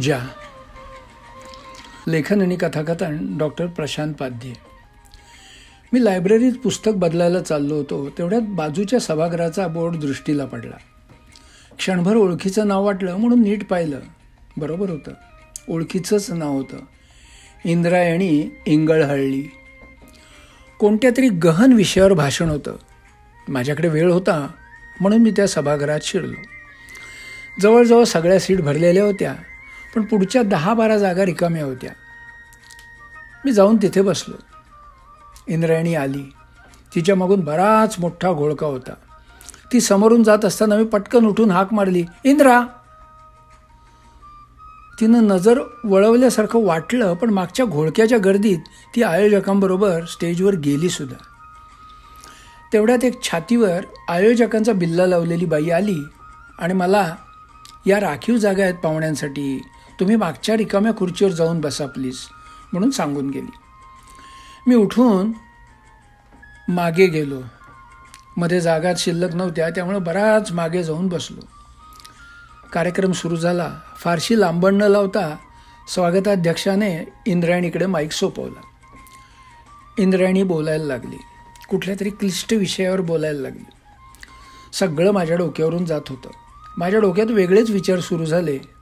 पूजा। लेखन आणि कथाकथन डॉक्टर प्रशांत पाध्ये। मी लायब्ररीत पुस्तक बदलायला चाललो होतो तेवढ्यात बाजूच्या सभागृहाचा बोर्ड दृष्टीला पडला। क्षणभर ओळखीचं नाव वाटलं म्हणून नीट पाहिलं। बरोबर होतं ओळखीचंच नाव होतं। इंद्रायणी इंगळहळली। कोणत्या तरी गहन विषयावर भाषण होतं। माझ्याकडे वेळ होता म्हणून मी त्या सभागृहात शिरलो। जवळजवळ सगळ्या सीट भरलेल्या होत्या। पण पुढच्या दहा बारा जागा रिकाम्या होत्या. मी जाऊन तिथे बसलो. इंद्रायणी आली. तिच्या मागून बराच मोठा घोळका होता. ती समोरून जात असताना मी पटकन उठून हाक मारली इंद्रा! तिनं नजर वळवल्यासारखं वाटलं पण मागच्या घोळक्याच्या गर्दीत ती आयोजकांबरोबर स्टेजवर गेली सुद्धा. तेवढ्यात एक छातीवर आयोजकांचा बिल्ला लावलेली बाई आली आणि मला या राखीव जागा आहेत पाहुण्यांसाठी. तुम्ही मागच्या रिकाम्या खुर्चीवर जाऊन बसा प्लीज म्हणून सांगून गेली. मी उठून मागे गेलो. मध्ये जागा शिल्लक नव्हत्या त्यामुळे बराच मागे जाऊन बसलो. कार्यक्रम सुरू झाला. फारशी लांबण न लावता स्वागताध्यक्षाने इंद्रायणीकडे माईक सोपवला. इंद्रायणी बोलायला लागली. कुठल्या तरी क्लिष्ट विषयावर बोलायला लागली. सगळं माझ्या डोक्यावरून जात होतं. माझ्या डोक्यात वेगळेच विचार सुरू झाले.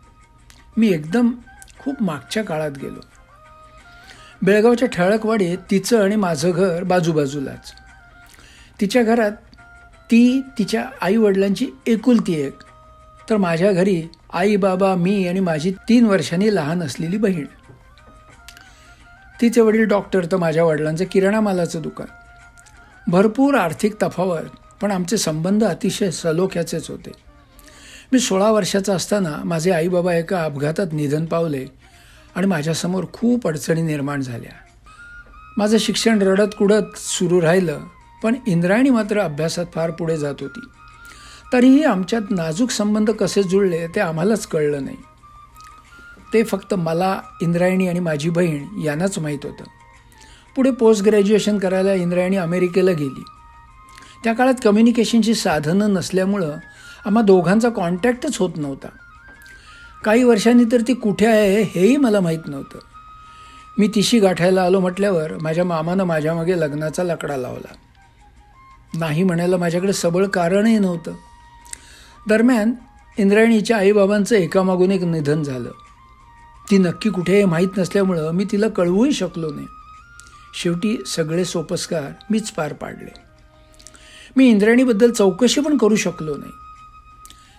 मी एकदम खूप मागच्या काळात गेलो. बेळगावच्या ठळकवाडीत तिचं आणि माझं घर बाजूबाजूलाच. तिच्या घरात ती तिच्या आईवडिलांची एकुलती एक. तर माझ्या घरी आई बाबा मी आणि माझी तीन वर्षांनी लहान असलेली बहीण. तिचे वडील डॉक्टर तर माझ्या वडिलांचं किराणा मालाचं दुकान. भरपूर आर्थिक तफावत पण आमचे संबंध अतिशय सलोख्याचेच होते. मी सोळा वर्षाचा असताना माझे आईबाबा एका अपघातात निधन पावले आणि माझ्यासमोर खूप अडचणी निर्माण झाल्या. माझं शिक्षण रडत कुडत सुरू राहिलं पण इंद्रायणी मात्र अभ्यासात फार पुढे जात होती. तरीही आमच्यात नाजूक संबंध कसे जुळले ते आम्हालाच कळलं नाही. ते फक्त मला इंद्रायणी आणि माझी बहीण यांनाच माहीत होतं. पुढे पोस्ट ग्रॅज्युएशन करायला इंद्रायणी अमेरिकेला गेली. त्या काळात कम्युनिकेशनची साधनं नसल्यामुळं आम्हा दोघांचा कॉन्टॅक्टच होत नव्हता. काही वर्षांनी तर ती कुठे आहे हेही मला माहीत नव्हतं. मी तिशी गाठायला आलो म्हटल्यावर माझ्या मामानं माझ्यामागे लग्नाचा लकडा लावला. नाही म्हणायला माझ्याकडे सबळ कारणही नव्हतं. दरम्यान इंद्रायणीच्या आईबाबांचं एकामागून एक निधन झालं. ती नक्की कुठे आहे माहीत नसल्यामुळं मी तिला कळवूही शकलो नाही. शेवटी सगळे सोपस्कार मीच पार पाडले. मी इंद्रायणीबद्दल चौकशी पण करू शकलो नाही.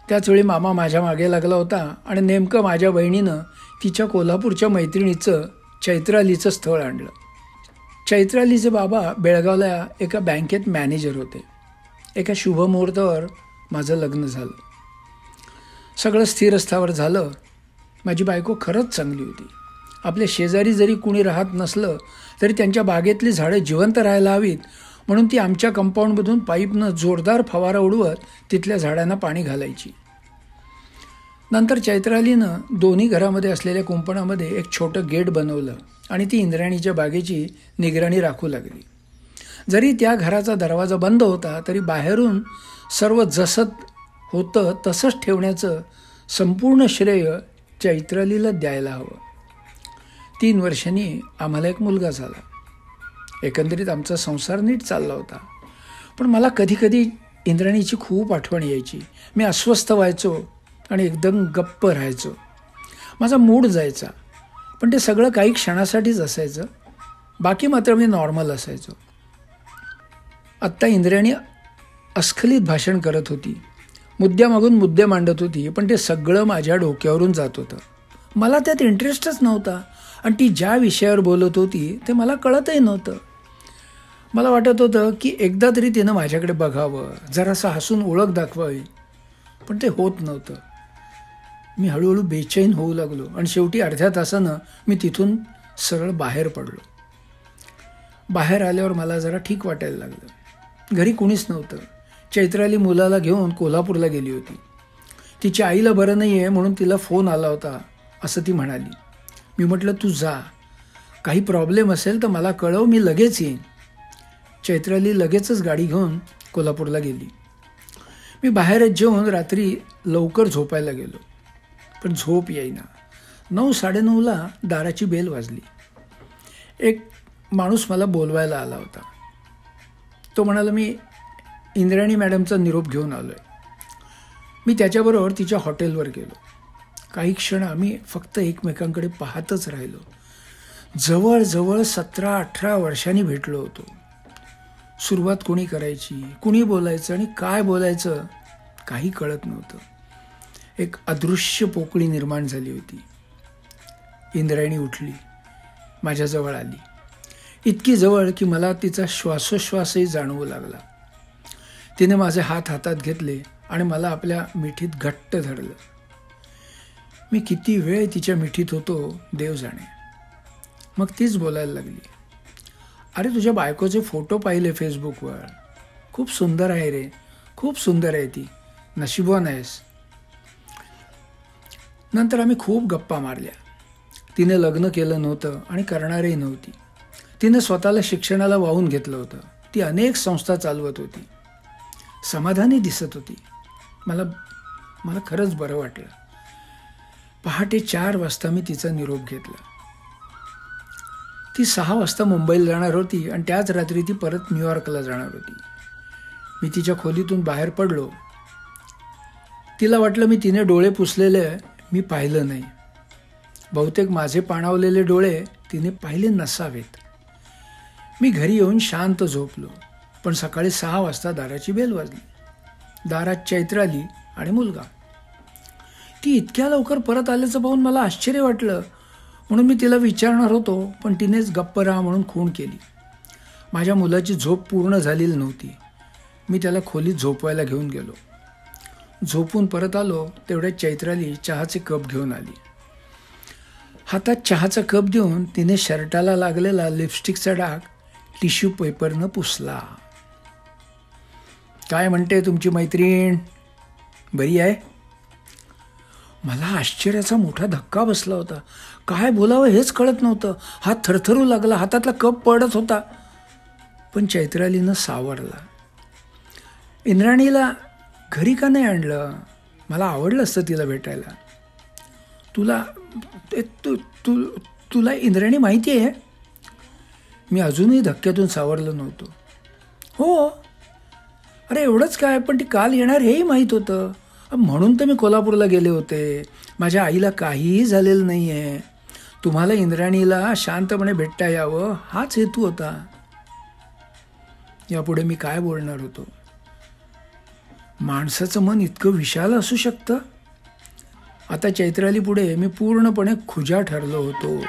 त्याचवेळी मामा माझ्या मागे लागला होता आणि नेमकं माझ्या बहिणीनं तिच्या कोल्हापूरच्या मैत्रिणीचं चैत्रालीचं स्थळ आणलं. चैत्रालीचे बाबा बेळगावला एका बँकेत मॅनेजर होते. एका शुभमुहूर्तावर माझं लग्न झालं. सगळं स्थिरस्थावर झालं. माझी बायको खरंच चांगली होती. आपल्या शेजारी जरी कुणी राहत नसलं तरी त्यांच्या बागेतली झाडं जिवंत राहायला हवीत म्हणून ती आमच्या कंपाऊंडमधून पाईपनं जोरदार फवारा उडवत तिथल्या झाडांना पाणी घालायची. नंतर चैत्रालीनं दोन्ही घरामध्ये असलेल्या कुंपणामध्ये एक छोटं गेट बनवलं आणि ती इंद्राणीच्या बागेची निगराणी राखू लागली. जरी त्या घराचा दरवाजा बंद होता तरी बाहेरून सर्व जसं होतं तसंच ठेवण्याचं संपूर्ण श्रेय चैत्रालीला द्यायला हवं. तीन वर्षांनी आम्हाला एक मुलगा झाला. एकंदरीत आमचा संसार नीट चालला होता. पण मला कधीकधी इंद्राणीची खूप आठवण यायची. मी अस्वस्थ व्हायचो. आणि एकदम गप्प राहायचो. माझा मूड जायचा. पण ते सगळं काही क्षणासाठीच असायचं. बाकी मात्र मी नॉर्मल असायचो. आत्ता इंद्रायणी अस्खलित भाषण करत होती. मुद्द्यामागून मुद्दे मांडत होती पण ते सगळं माझ्या डोक्यावरून जात होतं. मला त्यात इंटरेस्टच नव्हता. आणि ती ज्या विषयावर बोलत होती ते मला कळतही नव्हतं. मला वाटत होतं की एकदा तरी तिनं माझ्याकडे बघावं. जरासं हसून ओळख दाखवावी. पण ते होत नव्हतं. मी हळूहळू बेचैन होऊ लागलो आणि शेवटी अर्ध्या तासानं मी तिथून सरळ बाहेर पडलो. बाहेर आल्यावर मला जरा ठीक वाटायला लागलं. घरी कुणीच नव्हतं. चैत्राली मुलाला घेऊन कोल्हापूरला गेली होती. तिच्या आईला बरं नाही आहे म्हणून तिला फोन आला होता असं ती म्हणाली. मी म्हटलं तू जा. काही प्रॉब्लेम असेल तर मला कळव मी लगेच येईन. चैत्राली लगेचच गाडी घेऊन कोल्हापूरला गेली. मी बाहेरच जेवून रात्री लवकर झोपायला गेलो. पण झोप येईना. नऊ साडेनऊला दाराची बेल वाजली. एक माणूस मला बोलवायला आला होता. तो म्हणाला मी इंद्राणी मॅडमचा निरोप घेऊन आलो आहे मी त्याच्याबरोबर तिच्या हॉटेलवर गेलो. काही क्षण आम्ही फक्त एकमेकांकडे पाहतच राहिलो. जवळजवळ सतरा अठरा वर्षांनी भेटलो होतो. सुरुवात कोणी करायची कुणी बोलायचं आणि काय बोलायचं काही कळत नव्हतं. एक अदृश्य पोकळी निर्माण झाली होती. इंद्रायणी उठली माझ्याजवळ आली. इतकी जवळ की मला तिचा श्वासोश्वासही जाणवू लागला. तिने माझे हात हातात घेतले आणि मला आपल्या मिठीत घट्ट धरलं. मी किती वेळ तिच्या मिठीत होतो देव जाणे. मग तीच बोलायला लागली. अरे तुझ्या बायकोचे फोटो पाहिले फेसबुकवर. खूप सुंदर आहे रे. खूप सुंदर आहे ती. नशिबवान आहेस. नंतर आम्ही खूप गप्पा मारल्या. तिने लग्न केलं नव्हतं आणि करणारही नव्हती. तिने स्वतःला शिक्षणाला वाहून घेतलं होतं. ती अनेक संस्था चालवत होती. समाधानी दिसत होती. मला मला खरंच बरं वाटलं. पहाटे चार वाजता मी तिचा निरोप घेतला. ती सहा वाजता मुंबईला जाणार होती आणि त्याच रात्री ती परत न्यूयॉर्कला जाणार होती. मी तिच्या खोलीतून बाहेर पडलो. तिला वाटलं मी तिने डोळे पुसलेले मी पाहिलं नाही. बहुतेक माझे पाणावलेले डोळे तिने पाहिले नसावेत. मी घरी येऊन शांत झोपलो पण सकाळी सहा वाजता दाराची बेल वाजली. दारात चैत्र आली आणि मुलगा. ती इतक्या लवकर परत आल्याचं पाहून मला आश्चर्य वाटलं. म्हणून मी तिला विचारणार होतो पण तिनेच गप्प राहा म्हणून खूण केली. माझ्या मुलाची झोप पूर्ण झालेली नव्हती. मी त्याला खोलीत झोपवायला घेऊन गेलो. झोपून परत आलो तेवढ्या चैत्राली चहाचे कप घेऊन आली. हातात चहाचा कप देऊन तिने शर्टाला लागलेला लिपस्टिकचा डाग टिश्यू पेपरनं पुसला. काय म्हणते तुमची मैत्रीण? बरी आहे? मला आश्चर्याचा मोठा धक्का बसला होता. काय बोलावं हेच कळत नव्हतं. हात थरथरू लागला हातातला कप पडत होता. पण चैत्रालीनं सावरला. इंद्राणीला घरी का नाही आणलं? मला आवडलं असतं तिला भेटायला. तुला तू तु तुला इंद्राणी माहिती आहे? मी अजूनही धक्क्यातून सावरलं नव्हतो. हो. अरे एवढंच काय? पण ती काल येणार हेही माहीत होतं. म्हणून तर मी कोल्हापूरला गेले होते. माझ्या आईला काहीही झालेलं नाही आहे तुम्हाला इंद्राणीला शांतपणे भेटता यावं हाच हेतू होता. यापुढे मी काय बोलणार होतो? माणसाचं मन इतकं विशाल असू शकतं? आता चैत्राली पुढे मी पूर्णपणे खुजा ठरलो होतो.